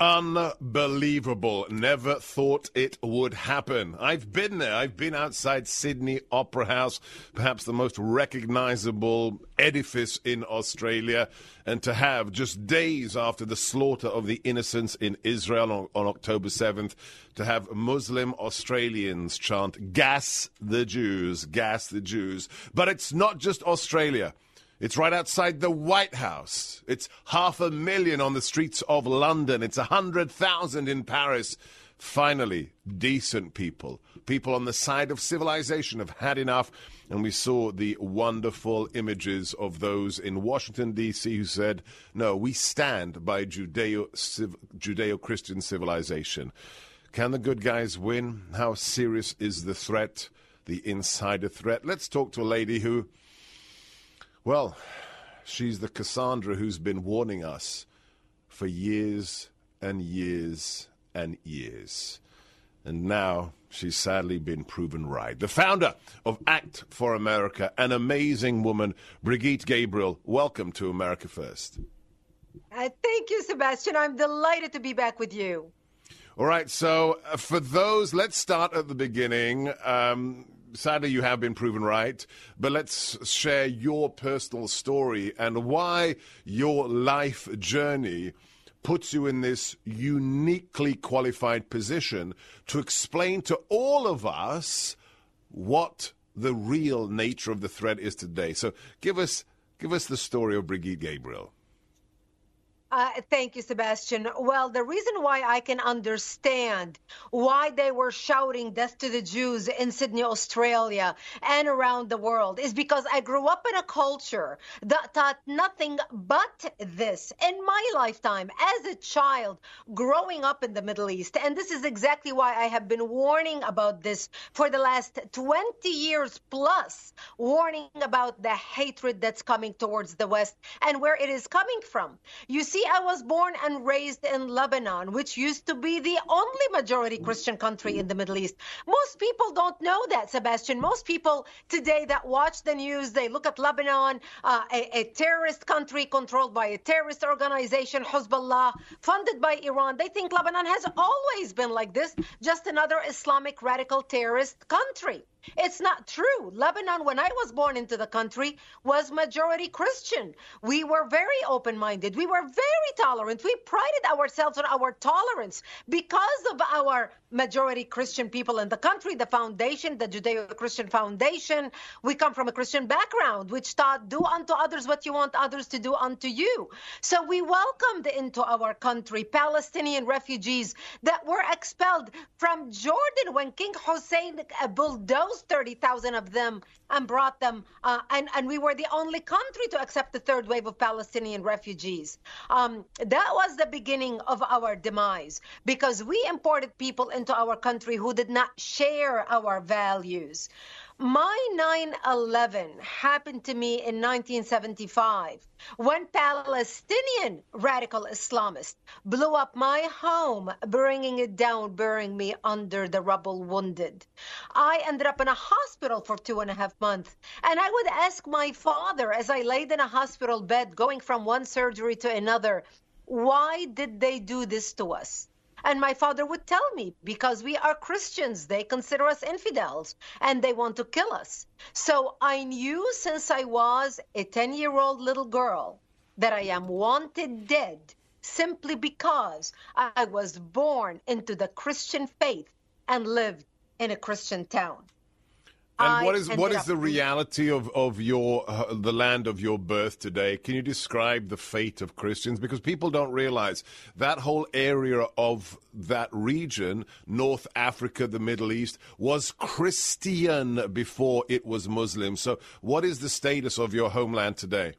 Unbelievable. Never thought it would happen. I've been there. I've been outside Sydney Opera House, perhaps the most recognizable edifice in Australia. And to have just days after the slaughter of the innocents in Israel on, on October 7th, to have Muslim Australians chant, Gas the Jews, gas the Jews. But it's not just Australia. It's right outside the White House. It's half a million on the streets of London. It's a hundred thousand in Paris. Finally, decent people, people on the side of civilization have had enough. And we saw the wonderful images of those in Washington, D.C., who said, No, we stand by Judeo Christian civilization. Can the good guys win? How serious is the threat, the insider threat? Let's talk to a lady who well, she's the Cassandra who's been warning us for years and years and years. And now she's sadly been proven right. The founder of Act for America, an amazing woman, Brigitte Gabriel. Welcome to America First. Uh, thank you, Sebastian. I'm delighted to be back with you. All right, so uh, for those, let's start at the beginning. Um, sadly, you have been proven right. But let's share your personal story and why your life journey puts you in this uniquely qualified position to explain to all of us what the real nature of the threat is today. So give us give us the story of Brigitte Gabriel. Uh, thank you, Sebastian. Well, the reason why I can understand why they were shouting death to the Jews in Sydney, Australia, and around the world is because I grew up in a culture that taught nothing but this in my lifetime as a child growing up in the Middle East. And this is exactly why I have been warning about this for the last 20 years plus, warning about the hatred that's coming towards the West and where it is coming from. You see, see, I was born and raised in Lebanon, which used to be the only majority Christian country in the Middle East. Most people don't know that, Sebastian. Most people today that watch the news, they look at Lebanon, uh, a, a terrorist country controlled by a terrorist organization, Hezbollah, funded by Iran. They think Lebanon has always been like this, just another Islamic radical terrorist country. It's not true. Lebanon, when I was born into the country, was majority Christian. We were very open minded. We were very tolerant. We prided ourselves on our tolerance because of our majority Christian people in the country, the foundation, the Judeo Christian Foundation. We come from a Christian background, which taught, do unto others what you want others to do unto you. So we welcomed into our country Palestinian refugees that were expelled from Jordan when King Hussein bulldozed 30,000 of them and brought them. Uh, and, and we were the only country to accept the third wave of Palestinian refugees. Um, that was the beginning of our demise because we imported people into our country who did not share our values. My 9 11 happened to me in 1975 when Palestinian radical Islamists blew up my home, bringing it down, burying me under the rubble, wounded. I ended up in a hospital for two and a half months. And I would ask my father as I laid in a hospital bed, going from one surgery to another, why did they do this to us? And my father would tell me, because we are Christians, they consider us infidels and they want to kill us. So I knew since I was a 10 year old little girl that I am wanted dead simply because I was born into the Christian faith and lived in a Christian town. And what is what is the reality of of your uh, the land of your birth today? Can you describe the fate of Christians? Because people don't realize that whole area of that region, North Africa, the Middle East, was Christian before it was Muslim. So, what is the status of your homeland today?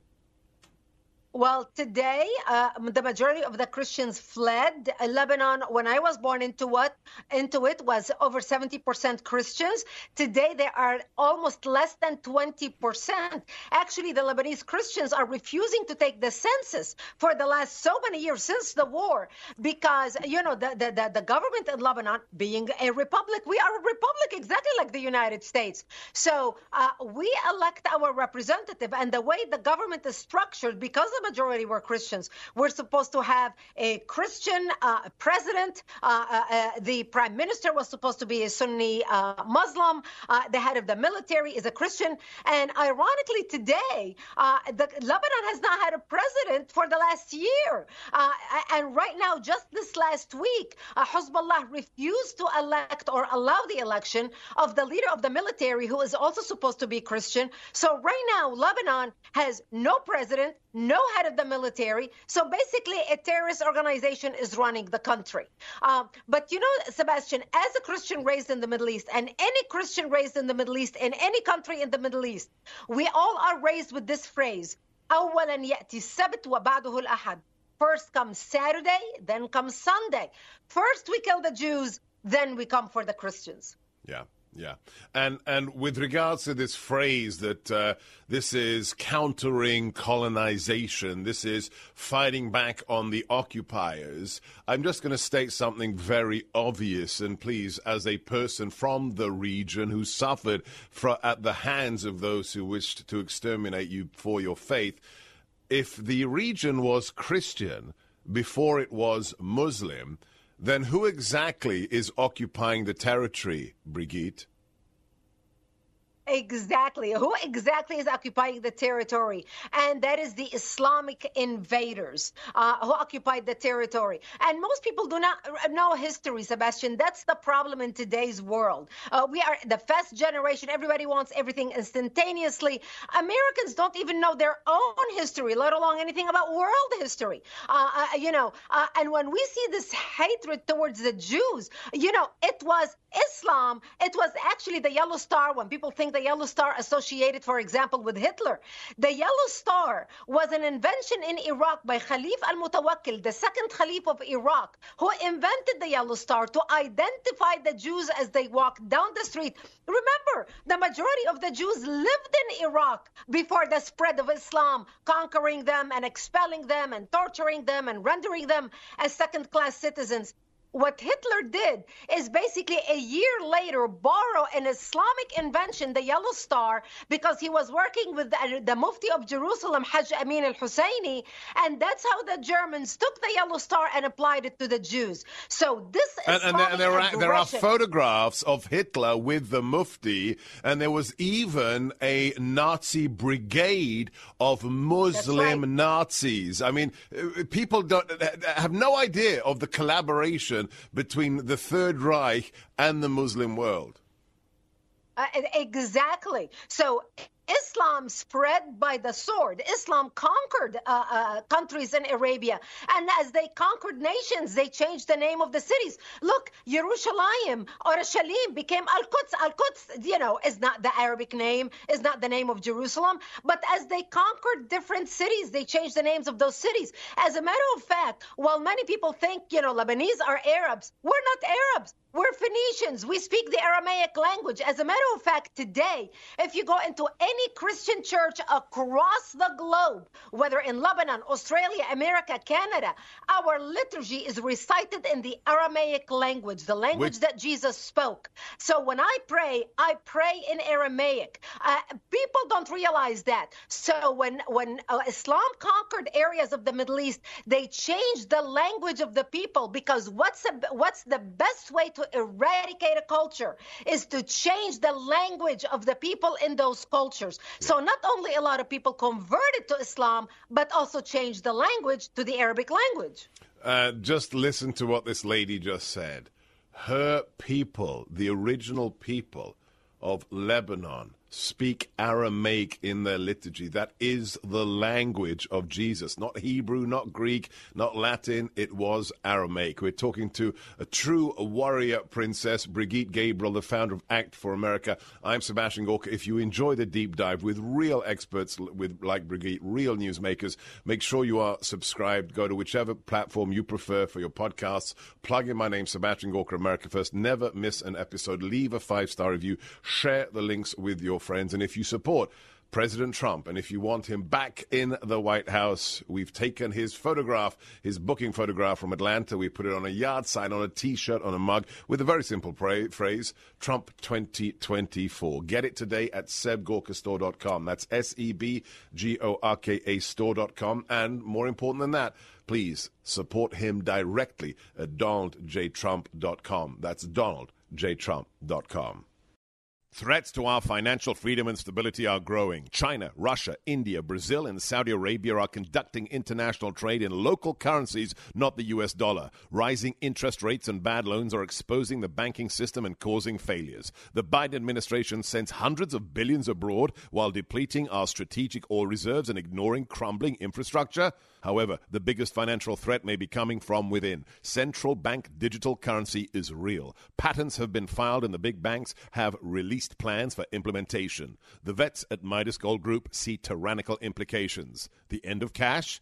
Well, today, uh, the majority of the Christians fled Lebanon. When I was born into what into it was over 70% Christians. Today, they are almost less than 20%. Actually, the Lebanese Christians are refusing to take the census for the last so many years since the war because, you know, the, the, the, the government in Lebanon, being a republic, we are a republic exactly like the United States. So uh, we elect our representative, and the way the government is structured, because the majority were Christians, we're supposed to have a Christian uh, president. Uh, uh, uh, the prime minister was supposed to be a Sunni uh, Muslim. The head of the military is a Christian. And ironically, today, the, Lebanon has not had a president for the last year. And right now, just this last week, Hezbollah refused to elect or allow the election of the leader of the military, who is also supposed to be Christian. So right now, Lebanon has no president, no head of the military. So basically, a terrorist organization is running the country. Um, but you know, Sebastian, as a Christian raised in the Middle East, and any Christian raised in the Middle East, in any country in the Middle East, we all are raised with this phrase أولا يأتي السبت وبعده الأحد First comes Saturday, then comes Sunday. First we kill the Jews, then we come for the Christians. Yeah, yeah. And and with regards to this phrase that uh, this is countering colonization, this is fighting back on the occupiers, I'm just going to state something very obvious. And please, as a person from the region who suffered fro- at the hands of those who wished to exterminate you for your faith, if the region was Christian before it was Muslim, then who exactly is occupying the territory, Brigitte? Exactly. Who exactly is occupying the territory? And that is the Islamic invaders uh, who occupied the territory. And most people do not know history, Sebastian. That's the problem in today's world. Uh, we are the fast generation. Everybody wants everything instantaneously. Americans don't even know their own history, let alone anything about world history. Uh, uh, you know, uh, and when we see this hatred towards the Jews, you know, it was Islam. It was actually the yellow star when people think the yellow star associated, for example, with Hitler. The yellow star was an invention in Iraq by Khalif al Mutawakkil, the second Khalif of Iraq, who invented the yellow star to identify the Jews as they walked down the street. Remember, the majority of the Jews lived in Iraq before the spread of Islam, conquering them and expelling them and torturing them and rendering them as second class citizens what Hitler did is basically a year later borrow an Islamic invention, the yellow star, because he was working with the, the Mufti of Jerusalem, Hajj Amin al Husseini, and that's how the Germans took the yellow star and applied it to the Jews. So this And, and, there, and there, are, there are photographs of Hitler with the Mufti, and there was even a Nazi brigade of Muslim right. Nazis. I mean, uh, people don't have no idea of the collaboration between the Third Reich and the Muslim world. Uh, exactly. So Islam spread by the sword. Islam conquered uh, uh, countries in Arabia. And as they conquered nations, they changed the name of the cities. Look, Jerusalem or Shalim became Al Quds. Al Quds, you know, is not the Arabic name, is not the name of Jerusalem. But as they conquered different cities, they changed the names of those cities. As a matter of fact, while many people think, you know, Lebanese are Arabs, we're not Arabs. We're Phoenicians. We speak the Aramaic language. As a matter of fact, today, if you go into any Christian church across the globe, whether in Lebanon, Australia, America, Canada, our liturgy is recited in the Aramaic language, the language Which- that Jesus spoke. So when I pray, I pray in Aramaic. Uh, people don't realize that. So when when uh, Islam conquered areas of the Middle East, they changed the language of the people because what's a, what's the best way to eradicate a culture is to change the language of the people in those cultures. So not only a lot of people converted to Islam, but also changed the language to the Arabic language. Uh, just listen to what this lady just said. Her people, the original people, of Lebanon speak Aramaic in their liturgy. That is the language of Jesus. Not Hebrew, not Greek, not Latin. It was Aramaic. We're talking to a true warrior princess, Brigitte Gabriel, the founder of Act for America. I'm Sebastian Gorka. If you enjoy the deep dive with real experts with like Brigitte, real newsmakers, make sure you are subscribed. Go to whichever platform you prefer for your podcasts. Plug in my name, Sebastian Gorka, America First. Never miss an episode. Leave a five star review. Share the links with your friends. And if you support President Trump, and if you want him back in the White House, we've taken his photograph, his booking photograph from Atlanta. We put it on a yard sign, on a t shirt, on a mug, with a very simple pra- phrase Trump 2024. Get it today at sebgorkastore.com. That's S E B G O R K A store.com. And more important than that, please support him directly at donaldjtrump.com. That's donaldjtrump.com. Threats to our financial freedom and stability are growing. China, Russia, India, Brazil, and Saudi Arabia are conducting international trade in local currencies, not the US dollar. Rising interest rates and bad loans are exposing the banking system and causing failures. The Biden administration sends hundreds of billions abroad while depleting our strategic oil reserves and ignoring crumbling infrastructure. However, the biggest financial threat may be coming from within. Central bank digital currency is real. Patents have been filed, and the big banks have released plans for implementation. The vets at Midas Gold Group see tyrannical implications. The end of cash?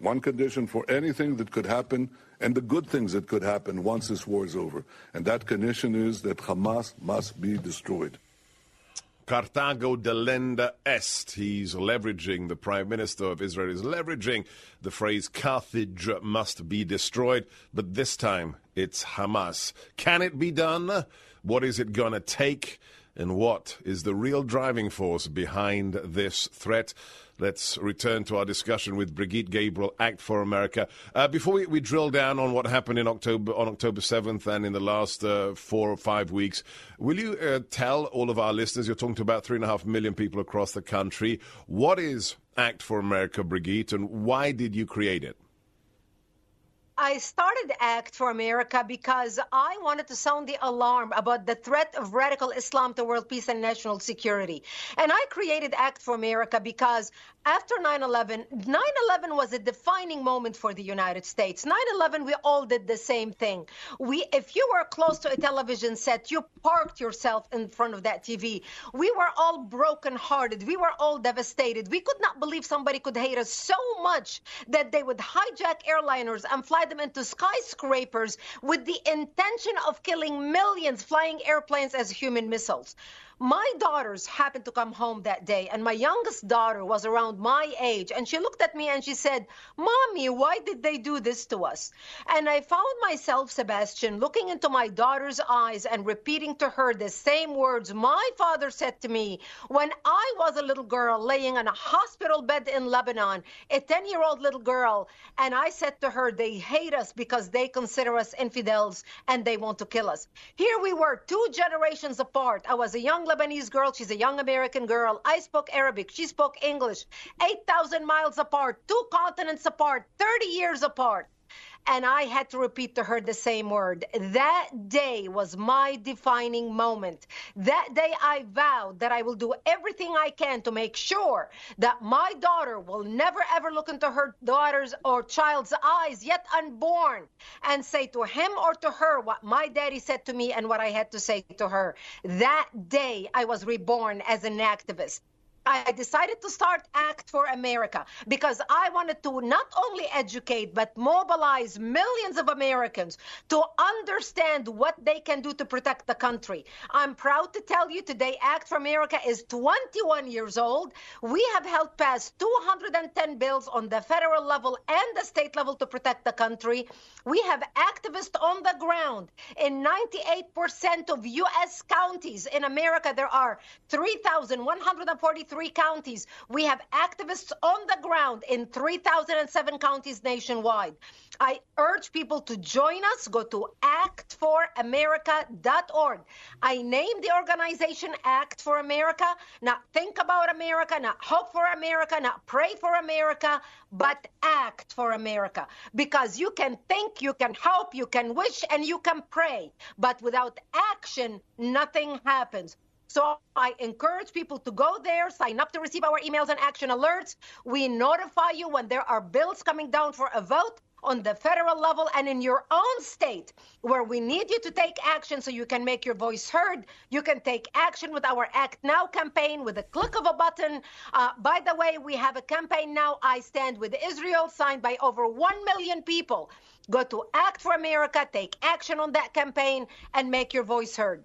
one condition for anything that could happen and the good things that could happen once this war is over. And that condition is that Hamas must be destroyed. Carthago delenda est. He's leveraging, the Prime Minister of Israel is leveraging the phrase Carthage must be destroyed, but this time it's Hamas. Can it be done? What is it going to take? And what is the real driving force behind this threat? Let's return to our discussion with Brigitte Gabriel, Act for America. Uh, before we, we, drill down on what happened in October on October 7th and in the last uh, four or five weeks, will you uh, tell all of our listeners, you're talking to about three and a half million people across the country, what is Act for America, Brigitte, and why did you create it? I started ACT for America because I wanted to sound the alarm about the threat of radical Islam to world peace and national security. And I created ACT for America because after 9-11 9-11 was a defining moment for the united states. 9-11 we all did the same thing. We if you were close to a television set you parked yourself in front of that tv we were all broken hearted we were all devastated. We could not believe somebody could hate us so much that they would hijack airliners and fly them into skyscrapers with the intention of killing millions flying airplanes as human missiles my daughters happened to come home that day, and my youngest daughter was around my age, and she looked at me and she said, Mommy, why did they do this to us? And I found myself, Sebastian, looking into my daughter's eyes and repeating to her the same words my father said to me when I was a little girl laying on a hospital bed in Lebanon, a 10 year old little girl. And I said to her, They hate us because they consider us infidels and they want to kill us. Here we were, two generations apart. I was a young Lebanese girl. She's a young American girl. I spoke Arabic. She spoke English. 8,000 miles apart, two continents apart, 30 years apart. And I had to repeat to her the same word. That day was my defining moment. That day I vowed that I will do everything I can to make sure that my daughter will never ever look into her daughter's or child's eyes, yet unborn, and say to him or to her what my daddy said to me and what I had to say to her. That day I was reborn as an activist. I decided to start Act for America because I wanted to not only educate but mobilize millions of Americans to understand what they can do to protect the country. I'm proud to tell you today Act for America is 21 years old. We have helped pass 210 bills on the federal level and the state level to protect the country. We have activists on the ground in 98% of U.S. counties in America. There are 3,143 three counties. We have activists on the ground in 3,007 counties nationwide. I urge people to join us. Go to actforamerica.org. I named the organization Act for America. Not think about America, not hope for America, not pray for America, but act for America. Because you can think, you can hope, you can wish, and you can pray. But without action, nothing happens. So I encourage people to go there, sign up to receive our emails and action alerts. We notify you when there are bills coming down for a vote on the federal level and in your own state where we need you to take action so you can make your voice heard. You can take action with our Act Now campaign with a click of a button. Uh, by the way, we have a campaign now, I Stand with Israel, signed by over 1 million people. Go to Act for America, take action on that campaign, and make your voice heard.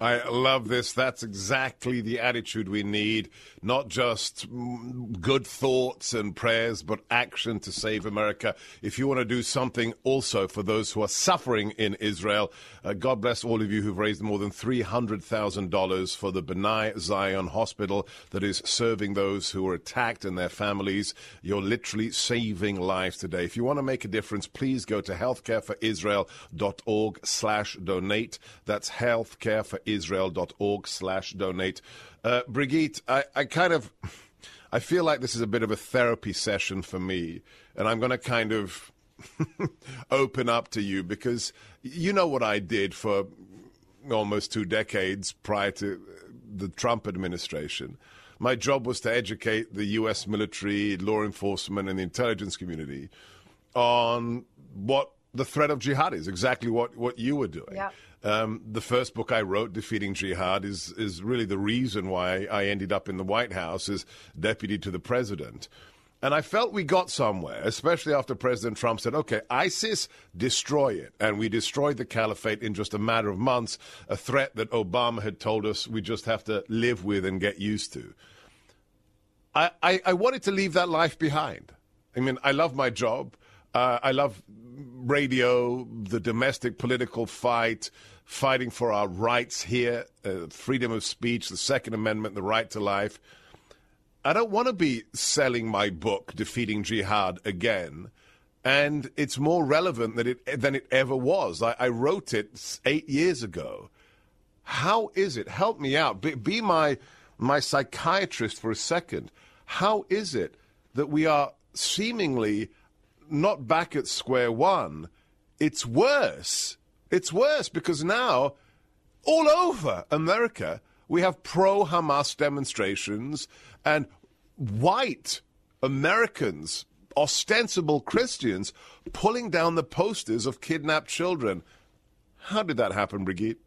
I love this. That's exactly the attitude we need. Not just good thoughts and prayers, but action to save America. If you want to do something also for those who are suffering in Israel, uh, God bless all of you who've raised more than $300,000 for the B'nai Zion Hospital that is serving those who were attacked and their families. You're literally saving lives today. If you want to make a difference, please go to healthcareforisrael.org slash donate. That's healthcare for israel.org slash donate. Uh, Brigitte, I, I kind of, I feel like this is a bit of a therapy session for me, and I'm going to kind of open up to you because you know what I did for almost two decades prior to the Trump administration. My job was to educate the U.S. military, law enforcement, and the intelligence community on what the threat of jihad is, exactly what, what you were doing. Yeah. Um, the first book I wrote, Defeating Jihad, is is really the reason why I ended up in the White House as deputy to the president. And I felt we got somewhere, especially after President Trump said, okay, ISIS, destroy it. And we destroyed the caliphate in just a matter of months, a threat that Obama had told us we just have to live with and get used to. I, I, I wanted to leave that life behind. I mean, I love my job. Uh, I love radio, the domestic political fight, fighting for our rights here, uh, freedom of speech, the Second Amendment, the right to life. I don't want to be selling my book, Defeating Jihad, again. And it's more relevant than it, than it ever was. I, I wrote it eight years ago. How is it? Help me out. Be, be my, my psychiatrist for a second. How is it that we are seemingly not back at square one? It's worse it's worse because now, all over America, we have pro Hamas demonstrations and white Americans, ostensible Christians, pulling down the posters of kidnapped children. How did that happen, Brigitte?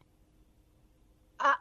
Uh,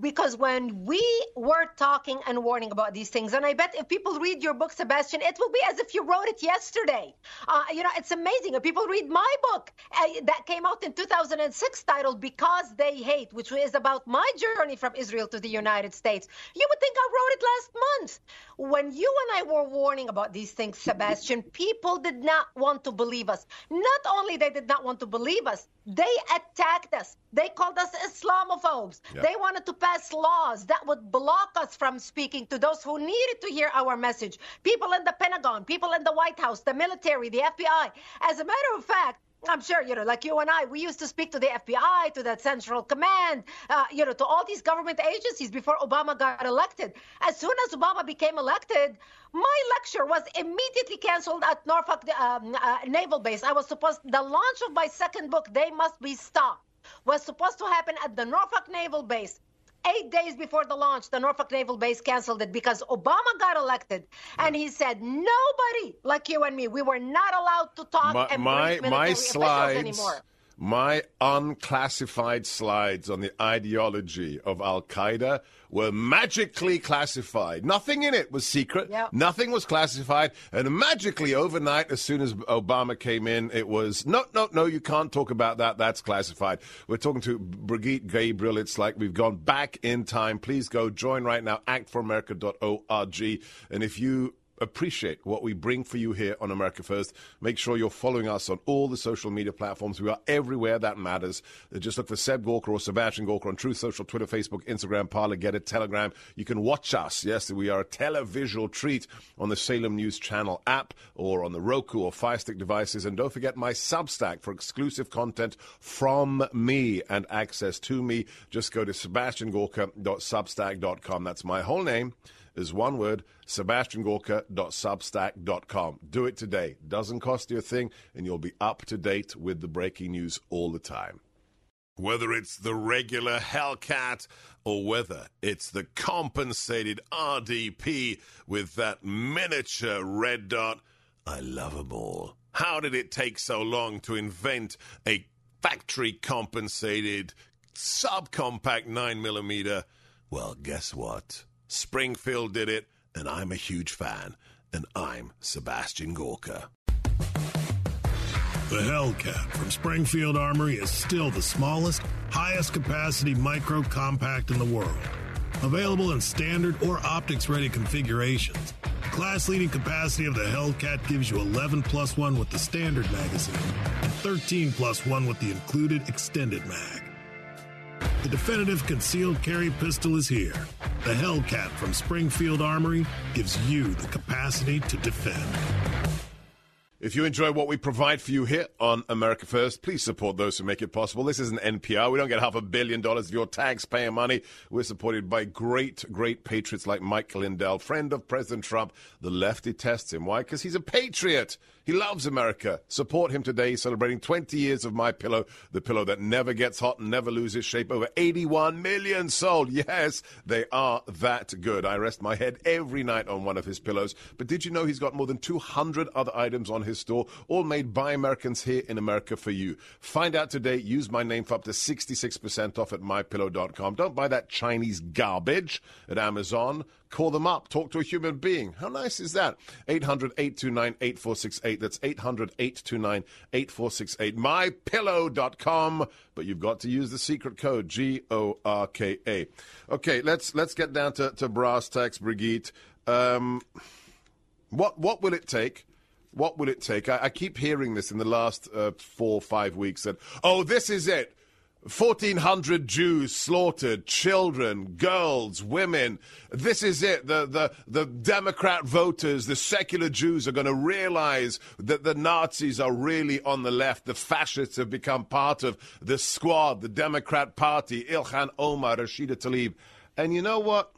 because when we were talking and warning about these things, and I bet if people read your book, Sebastian, it will be as if you wrote it yesterday. Uh, you know, it's amazing. If people read my book uh, that came out in 2006, titled Because They Hate, which is about my journey from Israel to the United States, you would think I wrote it last month. When you and I were warning about these things, Sebastian, people did not want to believe us. Not only they did not want to believe us, they attacked us. They called us Islamophobes. Yeah. They wanted to pass laws that would block us from speaking to those who needed to hear our message. People in the Pentagon, people in the White House, the military, the FBI. As a matter of fact, I'm sure, you know, like you and I, we used to speak to the FBI, to the Central Command, uh, you know, to all these government agencies before Obama got elected. As soon as Obama became elected, my lecture was immediately canceled at Norfolk um, uh, Naval Base. I was supposed, the launch of my second book, They Must Be Stopped, was supposed to happen at the Norfolk Naval Base eight days before the launch, the Norfolk Naval Base canceled it because Obama got elected, and he said nobody like you and me, we were not allowed to talk my, and my, my slides, anymore. My unclassified slides on the ideology of Al Qaeda were magically classified. Nothing in it was secret. Yep. Nothing was classified. And magically, overnight, as soon as Obama came in, it was no, no, no, you can't talk about that. That's classified. We're talking to Brigitte Gabriel. It's like we've gone back in time. Please go join right now, actforamerica.org. And if you appreciate what we bring for you here on America First. Make sure you're following us on all the social media platforms. We are everywhere that matters. Uh, just look for Seb Gorka or Sebastian Gorka on Truth Social, Twitter, Facebook, Instagram, Parler, Gettr, Telegram. You can watch us. Yes, we are a televisual treat on the Salem News Channel app or on the Roku or Fire Stick devices. And don't forget my Substack for exclusive content from me and access to me. Just go to sebastiangorka.substack.com. That's my whole name is one word, sebastiangorka.substack.com. Do it today. Doesn't cost you a thing, and you'll be up to date with the breaking news all the time. Whether it's the regular Hellcat or whether it's the compensated RDP with that miniature red dot, I love them all. How did it take so long to invent a factory compensated subcompact 9mm? Well, guess what? Springfield did it, and I'm a huge fan. And I'm Sebastian Gorka. The Hellcat from Springfield Armory is still the smallest, highest capacity micro compact in the world. Available in standard or optics ready configurations. The class leading capacity of the Hellcat gives you 11 plus 1 with the standard magazine and 13 plus 1 with the included extended mag. The definitive concealed carry pistol is here. The Hellcat from Springfield Armory gives you the capacity to defend. If you enjoy what we provide for you here on America First, please support those who make it possible. This is an NPR. We don't get half a billion dollars of your taxpayer money. We're supported by great, great patriots like Mike Lindell, friend of President Trump. The left detests him. Why? Because he's a patriot. He loves America. Support him today, celebrating 20 years of My Pillow, the pillow that never gets hot and never loses shape. Over 81 million sold. Yes, they are that good. I rest my head every night on one of his pillows. But did you know he's got more than 200 other items on his store, all made by Americans here in America for you? Find out today. Use my name for up to 66% off at mypillow.com. Don't buy that Chinese garbage at Amazon. Call them up. Talk to a human being. How nice is that? 800 829 8468. That's 800 829 8468. MyPillow.com. But you've got to use the secret code G O R K A. Okay, let's let's get down to, to brass tacks, Brigitte. Um, what, what will it take? What will it take? I, I keep hearing this in the last uh, four five weeks that, oh, this is it. 1,400 Jews slaughtered, children, girls, women. This is it. The, the, the Democrat voters, the secular Jews are going to realize that the Nazis are really on the left. The fascists have become part of the squad, the Democrat Party, Ilhan Omar, Rashida Tlaib. And you know what?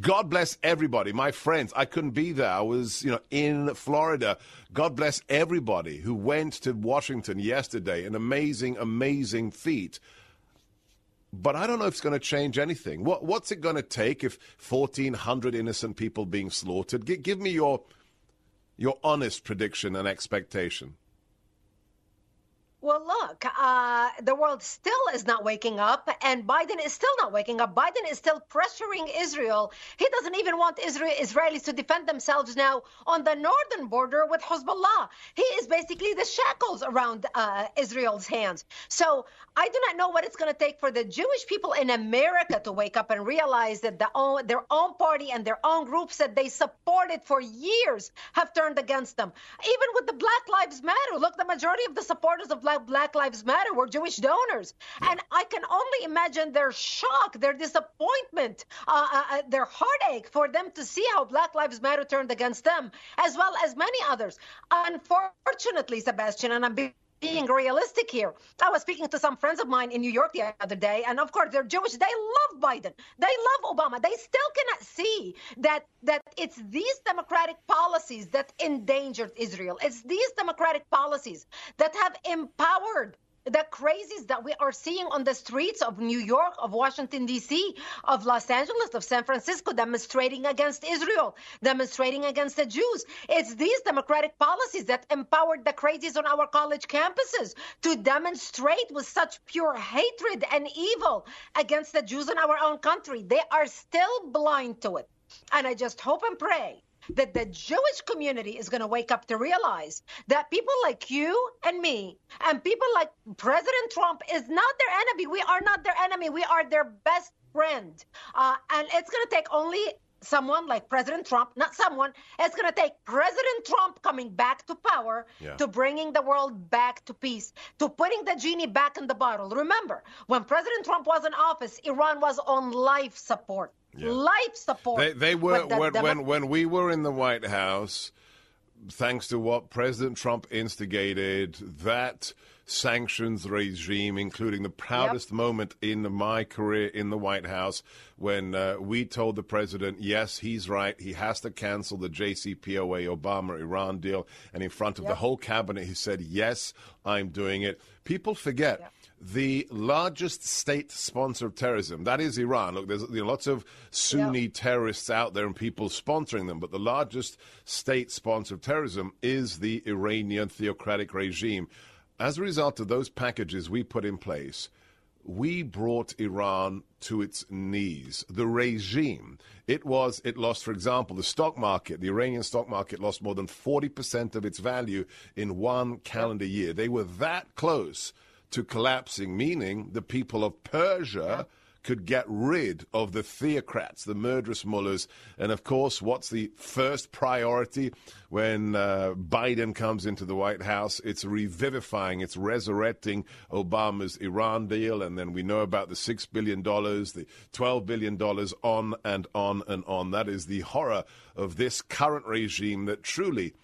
God bless everybody. My friends, I couldn't be there. I was, you know, in Florida. God bless everybody who went to Washington yesterday. An amazing, amazing feat. But I don't know if it's going to change anything. What, what's it going to take if 1,400 innocent people being slaughtered? G- give me your, your honest prediction and expectation. Well, look, uh, the world still is not waking up, and Biden is still not waking up. Biden is still pressuring Israel. He doesn't even want Israel, Israelis to defend themselves now on the northern border with Hezbollah. He is basically the shackles around uh, Israel's hands. So I do not know what it's going to take for the Jewish people in America to wake up and realize that the own, their own party and their own groups that they supported for years have turned against them. Even with the Black Lives Matter, look, the majority of the supporters of Black Black Lives Matter were Jewish donors. Yeah. And I can only imagine their shock, their disappointment, uh, uh, uh, their heartache for them to see how Black Lives Matter turned against them, as well as many others. Unfortunately, Sebastian, and I'm being being realistic here. I was speaking to some friends of mine in New York the other day, and of course they're Jewish. They love Biden. They love Obama. They still cannot see that that it's these democratic policies that endangered Israel. It's these democratic policies that have empowered the crazies that we are seeing on the streets of New York, of Washington, D.C., of Los Angeles, of San Francisco, demonstrating against Israel, demonstrating against the Jews. It's these democratic policies that empowered the crazies on our college campuses to demonstrate with such pure hatred and evil against the Jews in our own country. They are still blind to it. And I just hope and pray that the Jewish community is going to wake up to realize that people like you and me and people like President Trump is not their enemy. We are not their enemy. We are their best friend. Uh, and it's going to take only someone like President Trump, not someone, it's going to take President Trump coming back to power yeah. to bringing the world back to peace, to putting the genie back in the bottle. Remember, when President Trump was in office, Iran was on life support yeah. life support. They, they were the, when, when when we were in the White House, thanks to what President Trump instigated, that sanctions regime, including the proudest yep. moment in my career in the White House when uh, we told the president, yes, he's right. He has to cancel the JCPOA Obama Iran deal. And in front of yep. the whole cabinet, he said, yes, I'm doing it. People forget. Yep the largest state sponsor of terrorism. That is Iran. Look, there's you know, lots of Sunni yep. terrorists out there and people sponsoring them, but the largest state sponsor of terrorism is the Iranian theocratic regime. As a result of those packages we put in place, we brought Iran to its knees. The regime, it was, it lost, for example, the stock market, the Iranian stock market lost more than 40% of its value in one calendar year. They were that close to collapsing, meaning the people of Persia could get rid of the theocrats, the murderous mullahs. And of course, what's the first priority when uh, Biden comes into the White House? It's revivifying, it's resurrecting Obama's Iran deal. And then we know about the $6 billion, the $12 billion, on and on and on. That is the horror of this current regime that truly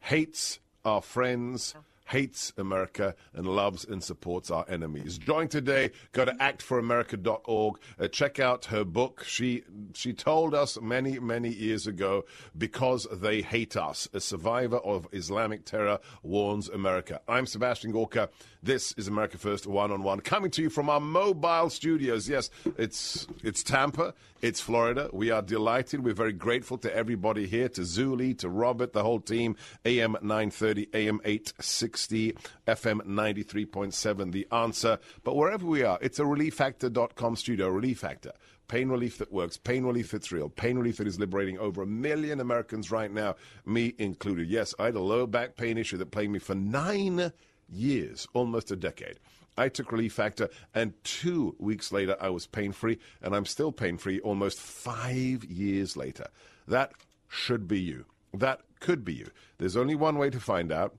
hates our friends hates America and loves and supports our enemies. Join today. Go to actforamerica.org. Uh, check out her book. She she told us many many years ago because they hate us. A survivor of Islamic terror warns America. I'm Sebastian Gorka. This is America First One on One, coming to you from our mobile studios. Yes, it's it's Tampa, it's Florida. We are delighted. We're very grateful to everybody here, to Zuli, to Robert, the whole team. AM 930, AM 860, FM 93.7. The answer. But wherever we are, it's a ReliefFactor.com studio. Relief Factor pain relief that works, pain relief that's real, pain relief that is liberating over a million Americans right now, me included. Yes, I had a low back pain issue that plagued me for nine years, almost a decade. I took Relief Factor, and two weeks later, I was pain free, and I'm still pain free almost five years later. That should be you. That could be you. There's only one way to find out.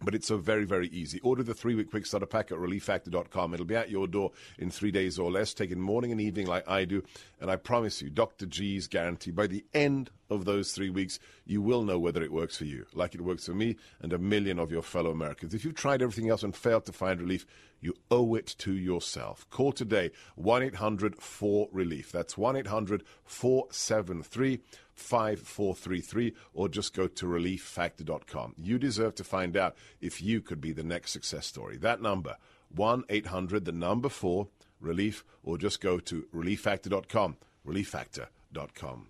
But it's so very, very easy. Order the three week quick starter pack at relieffactor.com. It'll be at your door in three days or less, taken morning and evening like I do. And I promise you, Dr. G's guarantee by the end of those three weeks, you will know whether it works for you, like it works for me and a million of your fellow Americans. If you've tried everything else and failed to find relief, you owe it to yourself. Call today 1 800 4 Relief. That's 1 800 473 5433 or just go to relieffactor.com. You deserve to find out if you could be the next success story. That number 1 800 the number 4 relief or just go to relieffactor.com. relieffactor.com.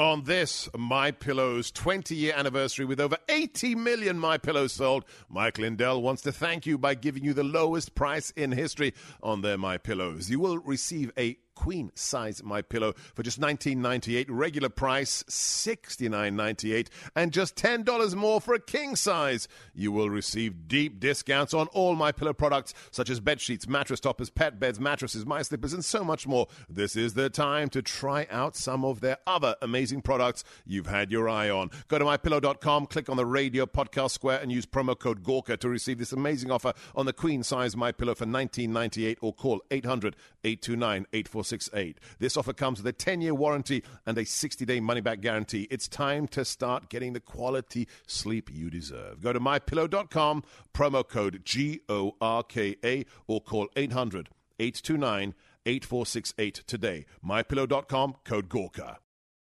On this My Pillow's 20 year anniversary with over 80 million My Pillows sold, Mike Lindell wants to thank you by giving you the lowest price in history on their My Pillows. You will receive a queen size my pillow for just 19.98 regular price 69.98 and just $10 more for a king size. You will receive deep discounts on all my pillow products such as bed sheets mattress toppers pet beds mattresses my slippers and so much more. This is the time to try out some of their other amazing products you've had your eye on. Go to mypillow.com click on the radio podcast square and use promo code gorka to receive this amazing offer on the queen size my pillow for 19.98 or call 800 829 8468. This offer comes with a 10 year warranty and a 60 day money back guarantee. It's time to start getting the quality sleep you deserve. Go to mypillow.com, promo code G O R K A, or call 800 829 8468 today. Mypillow.com, code Gorka.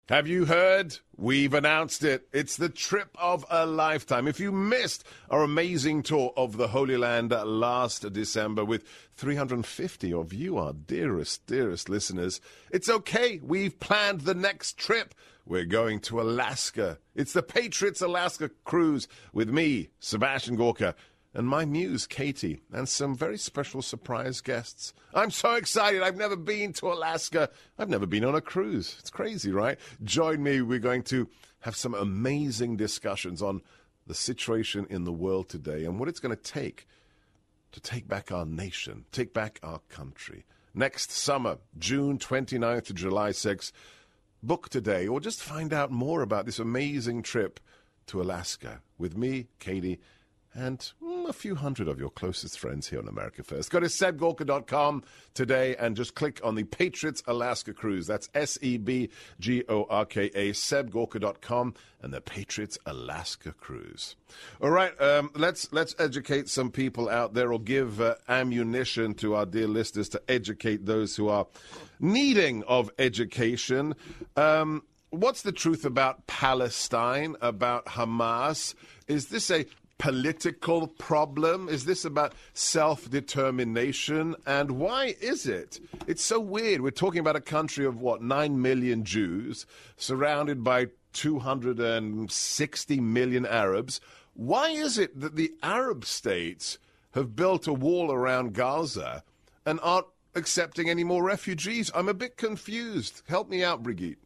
Have you heard? We've announced it. It's the trip of a lifetime. If you missed our amazing tour of the Holy Land last December with 350 of you, our dearest, dearest listeners, it's okay. We've planned the next trip. We're going to Alaska. It's the Patriots Alaska cruise with me, Sebastian Gorka and my muse, Katie, and some very special surprise guests. I'm so excited. I've never been to Alaska. I've never been on a cruise. It's crazy, right? Join me. We're going to have some amazing discussions on the situation in the world today and what it's going to take to take back our nation, take back our country. Next summer, June 29th to July 6th, book today or just find out more about this amazing trip to Alaska with me, Katie, and mm, a few hundred of your closest friends here on America First. Go to sebgorka.com today and just click on the Patriots Alaska Cruise. That's S E B G O R K A, sebgorka.com, and the Patriots Alaska Cruise. All right, um, let's let's educate some people out there, or give uh, ammunition to our dear listeners to educate those who are needing of education. Um, what's the truth about Palestine, about Hamas? Is this a political problem? Is this about self determination? And why is it? It's so weird. We're talking about a country of what, 9 million Jews, surrounded by 260 million Arabs. Why is it that the Arab states have built a wall around Gaza and aren't accepting any more refugees? I'm a bit confused. Help me out, Brigitte.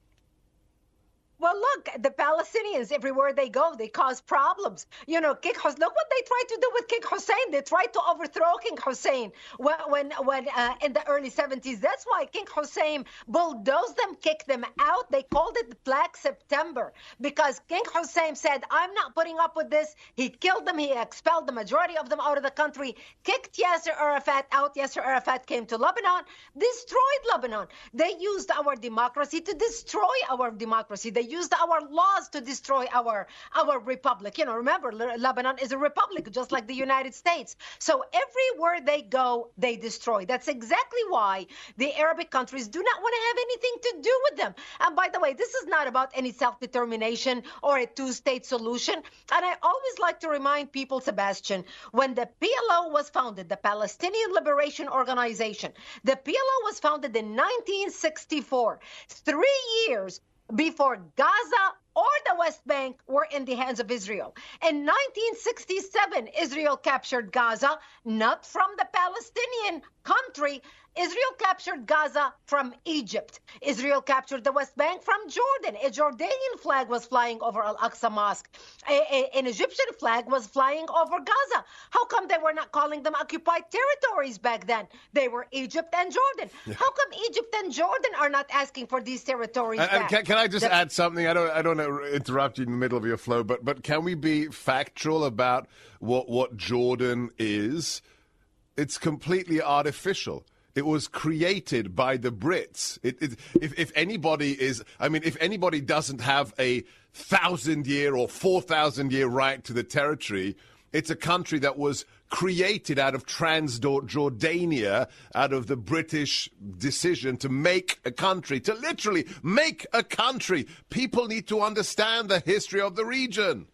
Well, look, the Palestinians, everywhere they go, they cause problems. You know, King Hussein, look what they tried to do with King Hussein. They tried to overthrow King Hussein when, when, when uh, in the early 70s. That's why King Hussein bulldozed them, kicked them out. They called it Black September because King Hussein said, I'm not putting up with this. He killed them. He expelled the majority of them out of the country, kicked Yasser Arafat out. Yasser Arafat came to Lebanon, destroyed Lebanon. They used our democracy to destroy our democracy. They used our laws to destroy our our republic. You know, remember Lebanon is a republic just like the United States. So everywhere they go, they destroy. That's exactly why the Arabic countries do not want to have anything to do with them. And by the way, this is not about any self-determination or a two-state solution. And I always like to remind people, Sebastian, when the PLO was founded, the Palestinian Liberation Organization, the PLO was founded in 1964. Three years before Gaza or the West Bank were in the hands of Israel. In 1967, Israel captured Gaza, not from the Palestinian country, Israel captured Gaza from Egypt. Israel captured the West Bank from Jordan. A Jordanian flag was flying over Al Aqsa Mosque. A, a, an Egyptian flag was flying over Gaza. How come they were not calling them occupied territories back then? They were Egypt and Jordan. Yeah. How come Egypt and Jordan are not asking for these territories can, can, I just the, add something? I don't, I don't interrupt you in the middle of your flow, but but can we be factual about what what Jordan is? It's completely artificial. It was created by the Brits. It, it, if, if anybody is, I mean, if anybody doesn't have a thousand year or four thousand year right to the territory, it's a country that was created out of Transjordania, out of the British decision to make a country, to literally make a country. People need to understand the history of the region.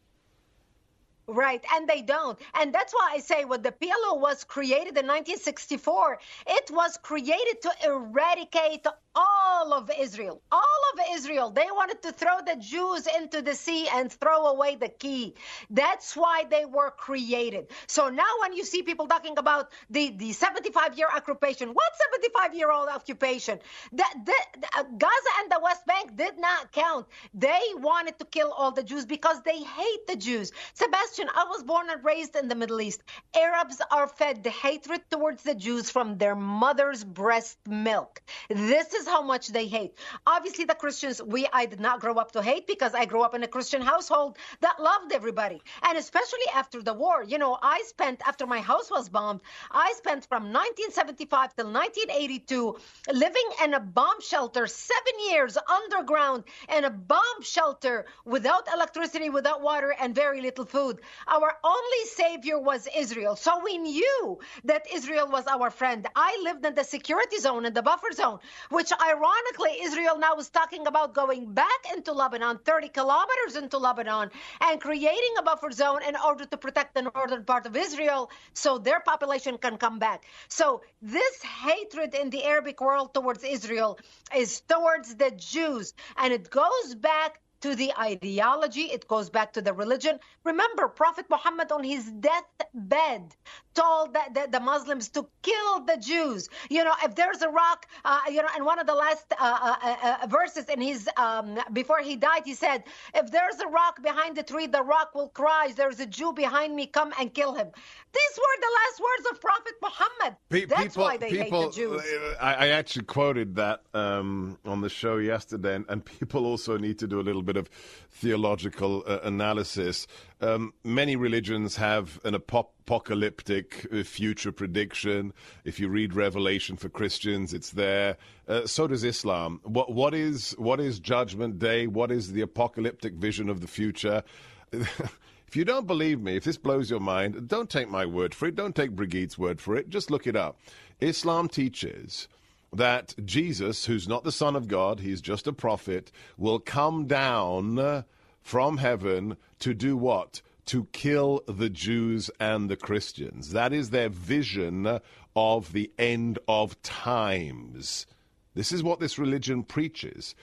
Right, and they don't. And that's why I say when the PLO was created in 1964, it was created to eradicate all of Israel. All of Israel. They wanted to throw the Jews into the sea and throw away the key. That's why they were created. So now when you see people talking about the, the 75 year occupation, what 75 year old occupation? The, the, the, uh, Gaza and the West Bank did not count. They wanted to kill all the Jews because they hate the Jews. Sebastian, I was born and raised in the Middle East. Arabs are fed hatred towards the Jews from their mother's breast milk. This is how much they hate. Obviously, the Christians, we I did not grow up to hate because I grew up in a Christian household that loved everybody. And especially after the war, you know, I spent after my house was bombed, I spent from 1975 till 1982 living in a bomb shelter, seven years underground in a bomb shelter without electricity, without water, and very little food. Our only savior was Israel. So we knew that Israel was our friend. I lived in the security zone, in the buffer zone, which ironically, Israel now is talking about going back into Lebanon, 30 kilometers into Lebanon, and creating a buffer zone in order to protect the northern part of Israel so their population can come back. So this hatred in the Arabic world towards Israel is towards the Jews, and it goes back to the ideology, it goes back to the religion. Remember, Prophet Muhammad on his deathbed told the, the, the, Muslims to kill the Jews. You know, if there's a rock, uh, you know, and one of the last uh, uh, uh, uh, verses in his, um, before he died, he said, if there's a rock behind the tree, the rock will cry, there's a Jew behind me, come and kill him. These were the last words of Prophet Muhammad. Pe- That's people, why they people, hate the Jews. I, I actually quoted that um, on the show yesterday, and, and, people also need to do a little bit of theological uh, analysis. Um, many religions have an apocalyptic uh, future prediction. If you read Revelation for Christians, it's there. Uh, so does Islam. What, what is what is Judgment Day? What is the apocalyptic vision of the future? if you don't believe me, if this blows your mind, don't take my word for it. Don't take Brigitte's word for it. Just look it up. Islam teaches that Jesus, who's not the Son of God, he's just a prophet, will come down uh, from heaven to do what? To kill the Jews and the Christians. That is their vision of the end of times. This is what this religion preaches.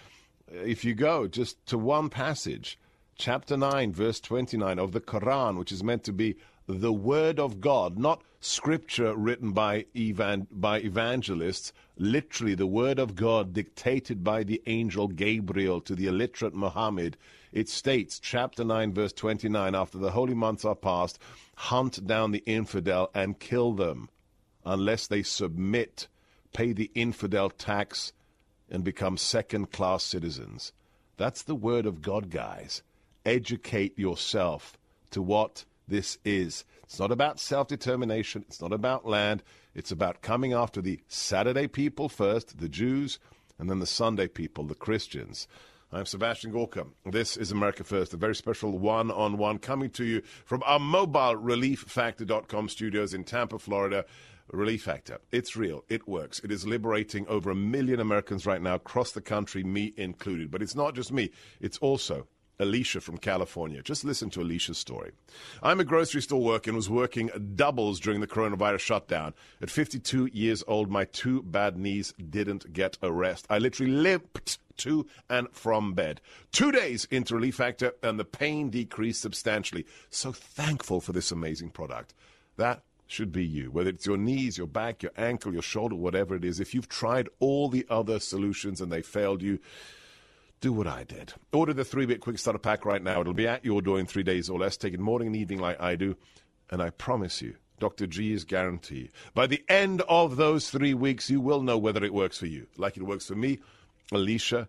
If you go just to one passage, chapter 9, verse 29 of the Quran, which is meant to be the Word of God, not scripture written by, evan- by evangelists, literally the Word of God dictated by the angel Gabriel to the illiterate Muhammad it states, chapter 9, verse 29, after the holy months are past, hunt down the infidel and kill them unless they submit, pay the infidel tax, and become second class citizens. That's the word of God, guys. Educate yourself to what this is. It's not about self determination, it's not about land. It's about coming after the Saturday people first, the Jews, and then the Sunday people, the Christians. I'm Sebastian Gorka. This is America First, a very special one on one coming to you from our mobile relieffactor.com studios in Tampa, Florida. Relief Factor. It's real. It works. It is liberating over a million Americans right now across the country, me included. But it's not just me, it's also Alicia from California. Just listen to Alicia's story. I'm a grocery store worker and was working doubles during the coronavirus shutdown. At 52 years old, my two bad knees didn't get a rest. I literally limped to and from bed. Two days into Relief Factor, and the pain decreased substantially. So thankful for this amazing product. That should be you. Whether it's your knees, your back, your ankle, your shoulder, whatever it is. If you've tried all the other solutions and they failed you, do what I did. Order the three bit quick starter pack right now. It'll be at your door in three days or less. Take it morning and evening like I do. And I promise you, Dr. G's guarantee, by the end of those three weeks, you will know whether it works for you, like it works for me, Alicia,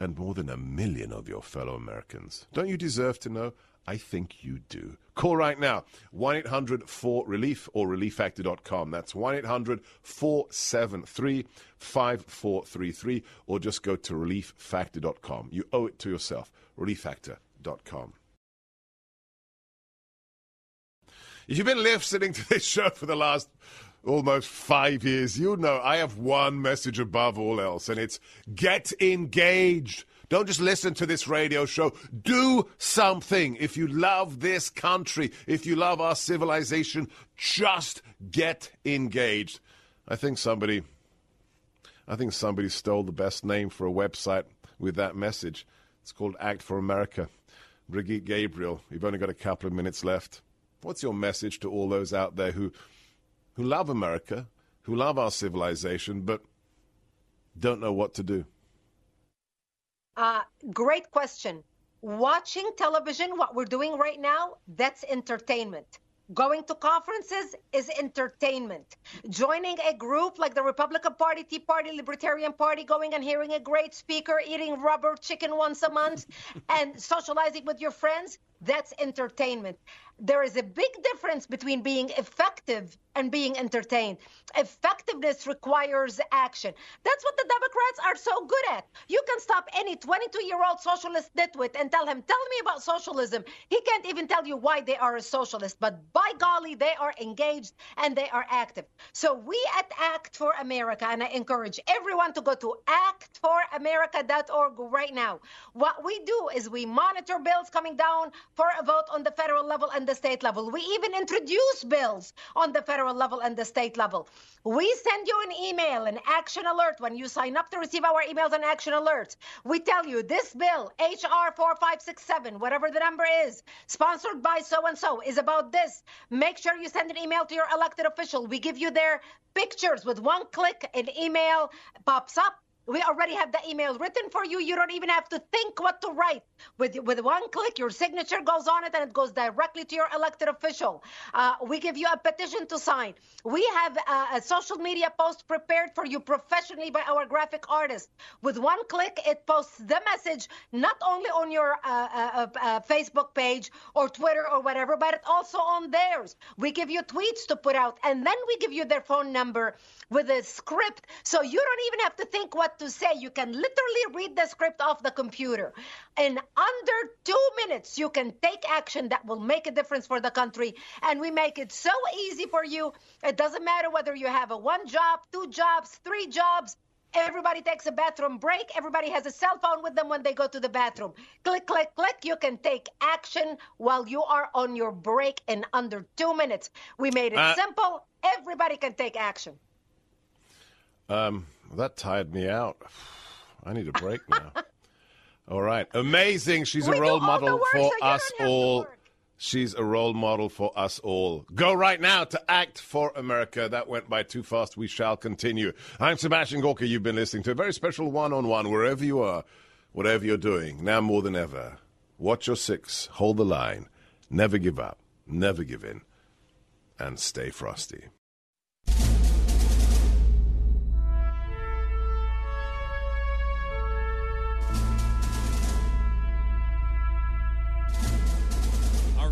and more than a million of your fellow Americans. Don't you deserve to know? I think you do. Call right now 1 800 4 Relief or relieffactor.com. That's 1 800 473 5433 or just go to relieffactor.com. You owe it to yourself. Relieffactor.com. If you've been listening to this show for the last almost five years, you know I have one message above all else, and it's get engaged. Don't just listen to this radio show. Do something. If you love this country, if you love our civilization, just get engaged. I think somebody I think somebody stole the best name for a website with that message. It's called Act for America. Brigitte Gabriel, you've only got a couple of minutes left. What's your message to all those out there who who love America, who love our civilization, but don't know what to do? Uh, great question. Watching television, what we're doing right now, that's entertainment. Going to conferences is entertainment. Joining a group like the Republican Party, Tea Party, Libertarian Party, going and hearing a great speaker, eating rubber chicken once a month, and socializing with your friends, that's entertainment there is a big difference between being effective and being entertained. Effectiveness requires action. That's what the Democrats are so good at. You can stop any 22 year old socialist nitwit and tell him, Tell me about socialism. He can't even tell you why they are a socialist, but by golly, they are engaged and they are active. So we at Act for America, and I encourage everyone to go to actforamerica.org right now. What we do is we monitor bills coming down for a vote on the federal level and the state level. We even introduce bills on the federal level and the state level. We send you an email, an action alert when you sign up to receive our emails and action alerts. We tell you this bill, HR 4567, whatever the number is, sponsored by so and so, is about this. Make sure you send an email to your elected official. We give you their pictures with one click, an email pops up we already have the email written for you. You don't even have to think what to write. With with one click, your signature goes on it, and it goes directly to your elected official. Uh, we give you a petition to sign. We have a, a, social media post prepared for you professionally by our graphic artist. With one click, it posts the message not only on your uh, uh, uh Facebook page or Twitter or whatever, but also on theirs. We give you tweets to put out, and then we give you their phone number with a script, so you don't even have to think what to say. You can literally read the script off the computer. In under two minutes, you can take action that will make a difference for the country. And we make it so easy for you. It doesn't matter whether you have a one job, two jobs, three jobs. Everybody takes a bathroom break. Everybody has a cell phone with them when they go to the bathroom. Click, click, click. You can take action while you are on your break in under two minutes. We made it uh, simple. Everybody can take action. Um, that tired me out. I need a break now. all right. Amazing. She's we a role model for so us all. She's a role model for us all. Go right now to Act for America. That went by too fast. We shall continue. I'm Sebastian Gorka. You've been listening to a very special one on one, wherever you are, whatever you're doing, now more than ever. Watch your six, hold the line, never give up, never give in, and stay frosty.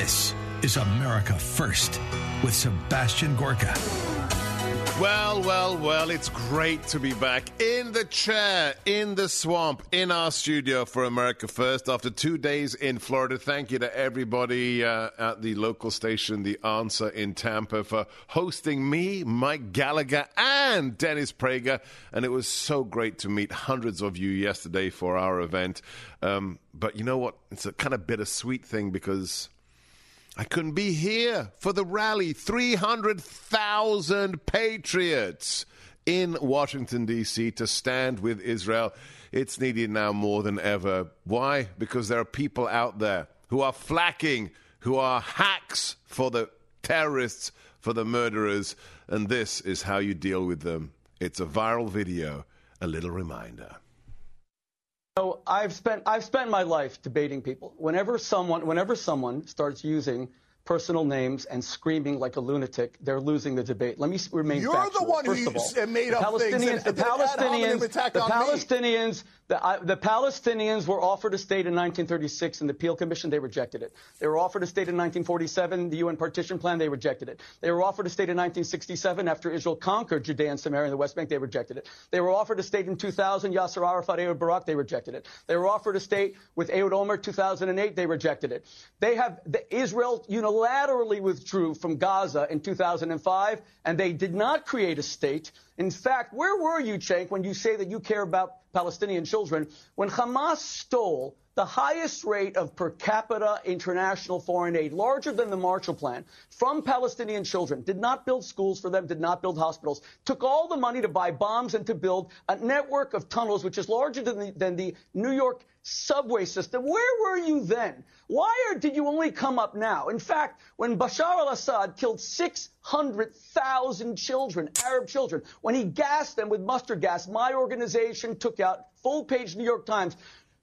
This is America First with Sebastian Gorka. Well, well, well, it's great to be back in the chair, in the swamp, in our studio for America First after two days in Florida. Thank you to everybody uh, at the local station, The Answer in Tampa, for hosting me, Mike Gallagher, and Dennis Prager. And it was so great to meet hundreds of you yesterday for our event. Um, but you know what? It's a kind of bittersweet thing because I couldn't be here for the rally. 300,000 patriots in Washington, D.C. to stand with Israel. It's needed now more than ever. Why? Because there are people out there who are flacking, who are hacks for the terrorists, for the murderers, and this is how you deal with them. It's a viral video, a little reminder. So I've spent I've spent my life debating people. Whenever someone whenever someone starts using personal names and screaming like a lunatic, they're losing the debate. Let me remain You're factual. the one First who of all, made the up things and the Palestinians, the. Palestinians, the, uh, the Palestinians were offered a state in 1936 in the Peel Commission. They rejected it. They were offered a state in 1947, the UN partition plan. They rejected it. They were offered a state in 1967 after Israel conquered Judea and Samaria and the West Bank. They rejected it. They were offered a state in 2000, Yasser Arafat, Ehud Barak. They rejected it. They were offered a state with Ehud Olmert 2008. They rejected it. They have the, Israel unilaterally withdrew from Gaza in 2005, and they did not create a state. In fact, where were you, Cenk, when you say that you care about Palestinian children? When Hamas stole the highest rate of per capita international foreign aid, larger than the Marshall Plan, from Palestinian children, did not build schools for them, did not build hospitals, took all the money to buy bombs and to build a network of tunnels, which is larger than the, than the New York subway system. Where were you then? Why are, did you only come up now? In fact, when Bashar al-Assad killed 600,000 children, Arab children, when he gassed them with mustard gas, my organization took out full-page New York Times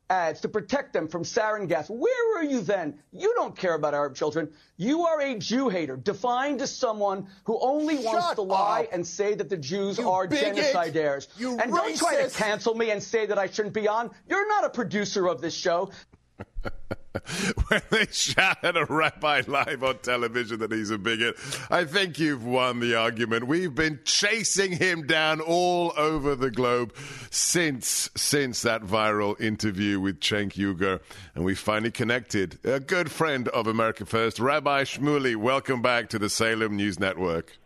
ads to protect them from sarin gas. Where were you then? You don't care about Arab children. You are a Jew hater, defined as someone who only wants Shut to lie up. and say that the Jews You are bigot. genocidaires. You and don't try to cancel me and say that I shouldn't be on. You're not a producer of this show. when they shout at a rabbi live on television that he's a bigot, I think you've won the argument. We've been chasing him down all over the globe since since that viral interview with Cenk Uygur, and we finally connected. A good friend of America First, Rabbi Shmuley. Welcome back to the Salem News Network.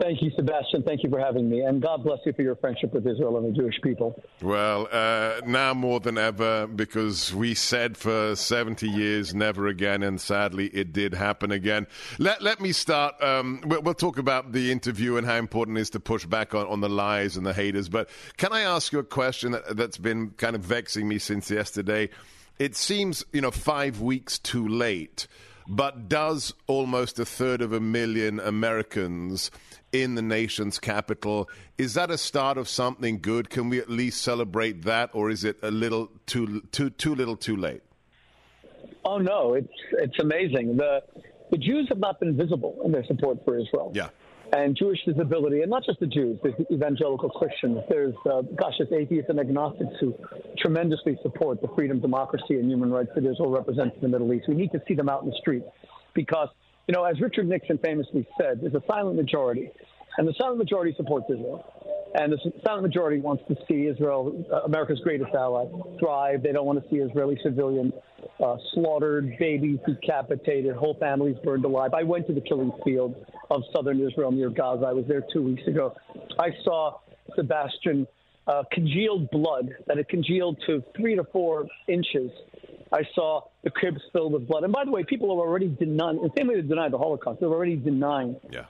Thank you, Sebastian. Thank you for having me. And God bless you for your friendship with Israel and the Jewish people. Well, uh, now more than ever, because we said for 70 years, never again, and sadly it did happen again. Let, let me start. Um, we'll, we'll talk about the interview and how important it is to push back on, on the lies and the haters. But can I ask you a question that, that's been kind of vexing me since yesterday? It seems, you know, five weeks too late, but does almost a third of a million Americans in the nation's capital. Is that a start of something good? Can we at least celebrate that, or is it a little too too too little, too late? Oh no, it's it's amazing. The the Jews have not been visible in their support for Israel. Yeah. And Jewish visibility, and not just the Jews, there's the evangelical Christians, there's, uh, gosh, there's atheists and agnostics who tremendously support the freedom, democracy, and human rights that Israel represents in the Middle East. We need to see them out in the street because, you know, as Richard Nixon famously said, there's a silent majority, and the silent majority supports Israel. And the silent majority wants to see Israel, uh, America's greatest ally, thrive. They don't want to see Israeli civilians uh, slaughtered, babies decapitated, whole families burned alive. I went to the killing field of southern Israel near Gaza. I was there two weeks ago. I saw Sebastian uh, congealed blood that had congealed to three to four inches. I saw the cribs filled with blood. And by the way, people are already denying, the same way they denied the Holocaust, they're already denying Yeah.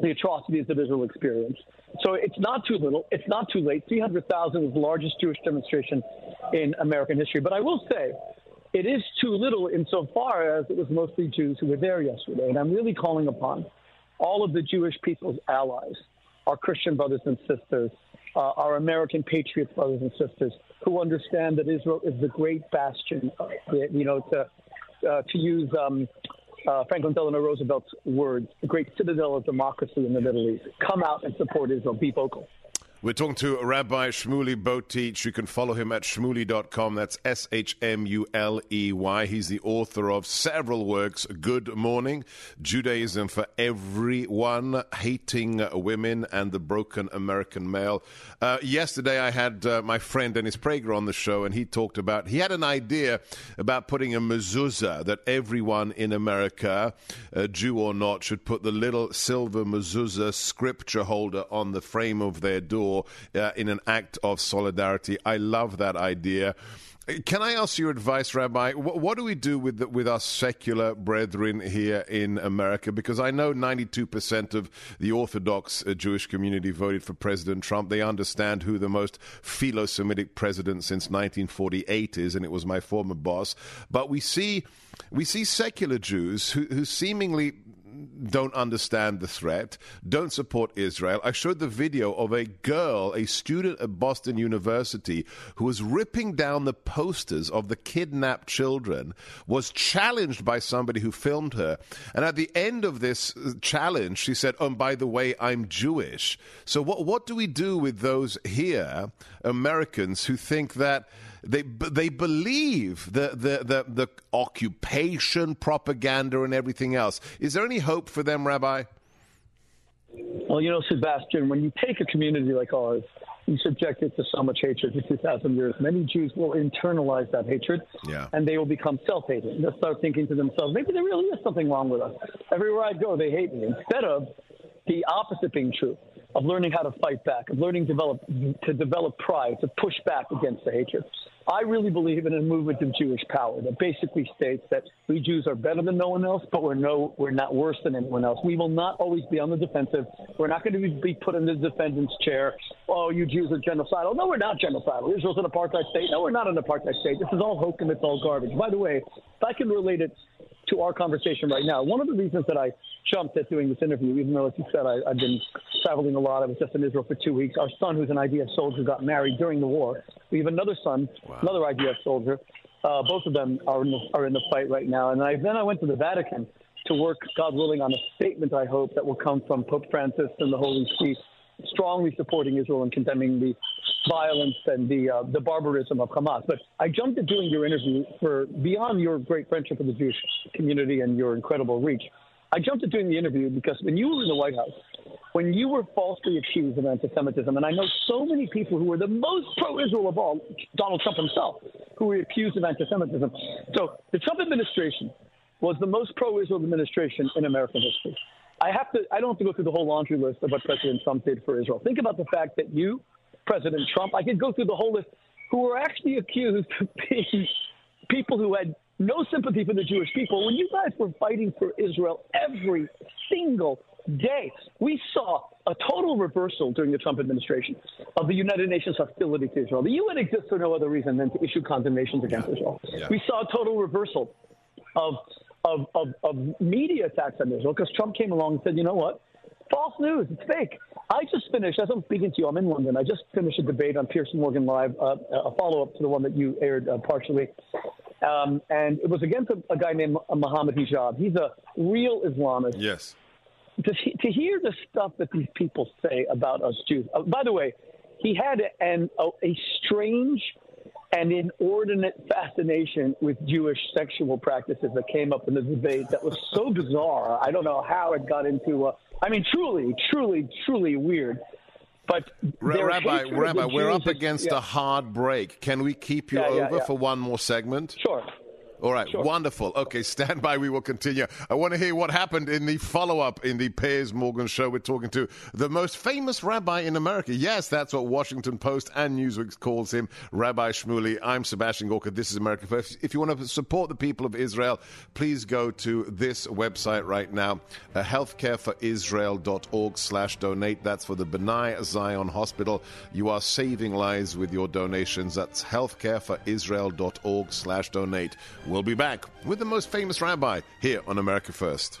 the atrocities that Israel experienced. So it's not too little. It's not too late. 300,000 is the largest Jewish demonstration in American history. But I will say, it is too little insofar as it was mostly Jews who were there yesterday. And I'm really calling upon all of the Jewish people's allies, our Christian brothers and sisters, uh, our American patriot brothers and sisters, who understand that Israel is the great bastion, uh, you know, to, uh, to use um, uh, Franklin Delano Roosevelt's words, the great citadel of democracy in the Middle East. Come out and support Israel. Be vocal. We're talking to Rabbi Shmuley Boteach. You can follow him at shmuley.com. That's S H M U L E Y. He's the author of several works Good Morning, Judaism for Everyone, Hating Women, and the Broken American Male. Uh, yesterday, I had uh, my friend Dennis Prager on the show, and he talked about, he had an idea about putting a mezuzah that everyone in America, uh, Jew or not, should put the little silver mezuzah scripture holder on the frame of their door uh, in an act of solidarity. I love that idea. Can I ask your advice, Rabbi? What, what do we do with the, with our secular brethren here in America? Because I know 92% of the Orthodox uh, Jewish community voted for President Trump. They understand who the most philo-Semitic president since 1948 is, and it was my former boss. But we see we see secular Jews who, who seemingly don't understand the threat, don't support Israel. I showed the video of a girl, a student at Boston University, who was ripping down the posters of the kidnapped children, was challenged by somebody who filmed her. And at the end of this uh, challenge, she said, Oh, by the way, I'm Jewish. So, what, what do we do with those here, Americans, who think that? They they believe the, the, the, the occupation propaganda and everything else. Is there any hope for them, Rabbi? Well, you know, Sebastian, when you take a community like ours, you subject it to so much hatred for 2,000 years. Many Jews will internalize that hatred, yeah. and they will become self-hating. They'll start thinking to themselves, maybe there really is something wrong with us. Everywhere I go, they hate me. Instead of the opposite being true, of learning how to fight back, of learning develop, to develop pride, to push back against the hatred. I really believe in a movement of Jewish power that basically states that we Jews are better than no one else, but we're no, we're not worse than anyone else. We will not always be on the defensive. We're not going to be put in the defendant's chair. Oh, you Jews are genocidal. No, we're not genocidal. Israel's an apartheid state. No, we're not an apartheid state. This is all hokum. It's all garbage. By the way, if I can relate it to our conversation right now, one of the reasons that I jumped at doing this interview, even though, as you said, I, have been traveling a lot. I was just in Israel for two weeks. Our son, who's an IDF soldier, got married during the war. We have another son, wow. another IDF soldier. Uh, both of them are in, the, are in the fight right now. And I, then I went to the Vatican to work, God willing, on a statement, I hope, that will come from Pope Francis and the Holy See, strongly supporting Israel and condemning the violence and the uh, the barbarism of Hamas. But I jumped at doing your interview for beyond your great friendship with the Jewish community and your incredible reach. I jumped at doing the interview because when you were in the White House, when you were falsely accused of anti-Semitism, and I know so many people who were the most pro-Israel of all, Donald Trump himself, who were accused of anti-Semitism. So the Trump administration was the most pro-Israel administration in American history. I have to. I don't have to go through the whole laundry list of what President Trump did for Israel. Think about the fact that you, President Trump, I could go through the whole list, who were actually accused of being people who had no sympathy for the Jewish people. When you guys were fighting for Israel every single day, we saw a total reversal during the Trump administration of the United Nations hostility to Israel. The UN exists for no other reason than to issue condemnations against Israel. Yeah. We saw a total reversal of, of, of, of media attacks on Israel because Trump came along and said, you know what? False news. It's fake. I just finished, as I'm speaking to you, I'm in London. I just finished a debate on Piers Morgan Live, uh, a follow up to the one that you aired uh, partially. Um, and it was against a, a guy named Mohammed Hijab. He's a real Islamist. Yes. To, to hear the stuff that these people say about us Jews. Uh, by the way, he had an, a, a strange and inordinate fascination with Jewish sexual practices that came up in the debate that was so bizarre. I don't know how it got into. A, I mean, truly, truly, truly weird. But Rabbi, Rabbi, we're up against yeah. a hard break. Can we keep you yeah, over yeah, for one more segment? Sure. All right, sure. wonderful. Okay, stand by. We will continue. I want to hear what happened in the follow up in the Piers Morgan show. We're talking to the most famous rabbi in America. Yes, that's what Washington Post and Newsweek calls him, Rabbi Shmuley. I'm Sebastian Gorka. This is America First. If you want to support the people of Israel, please go to this website right now, uh, healthcareforisrael.org slash donate. That's for the B'nai Zion Hospital. You are saving lives with your donations. That's healthcareforisrael.org slash donate. We'll be back with the most famous rabbi here on America First.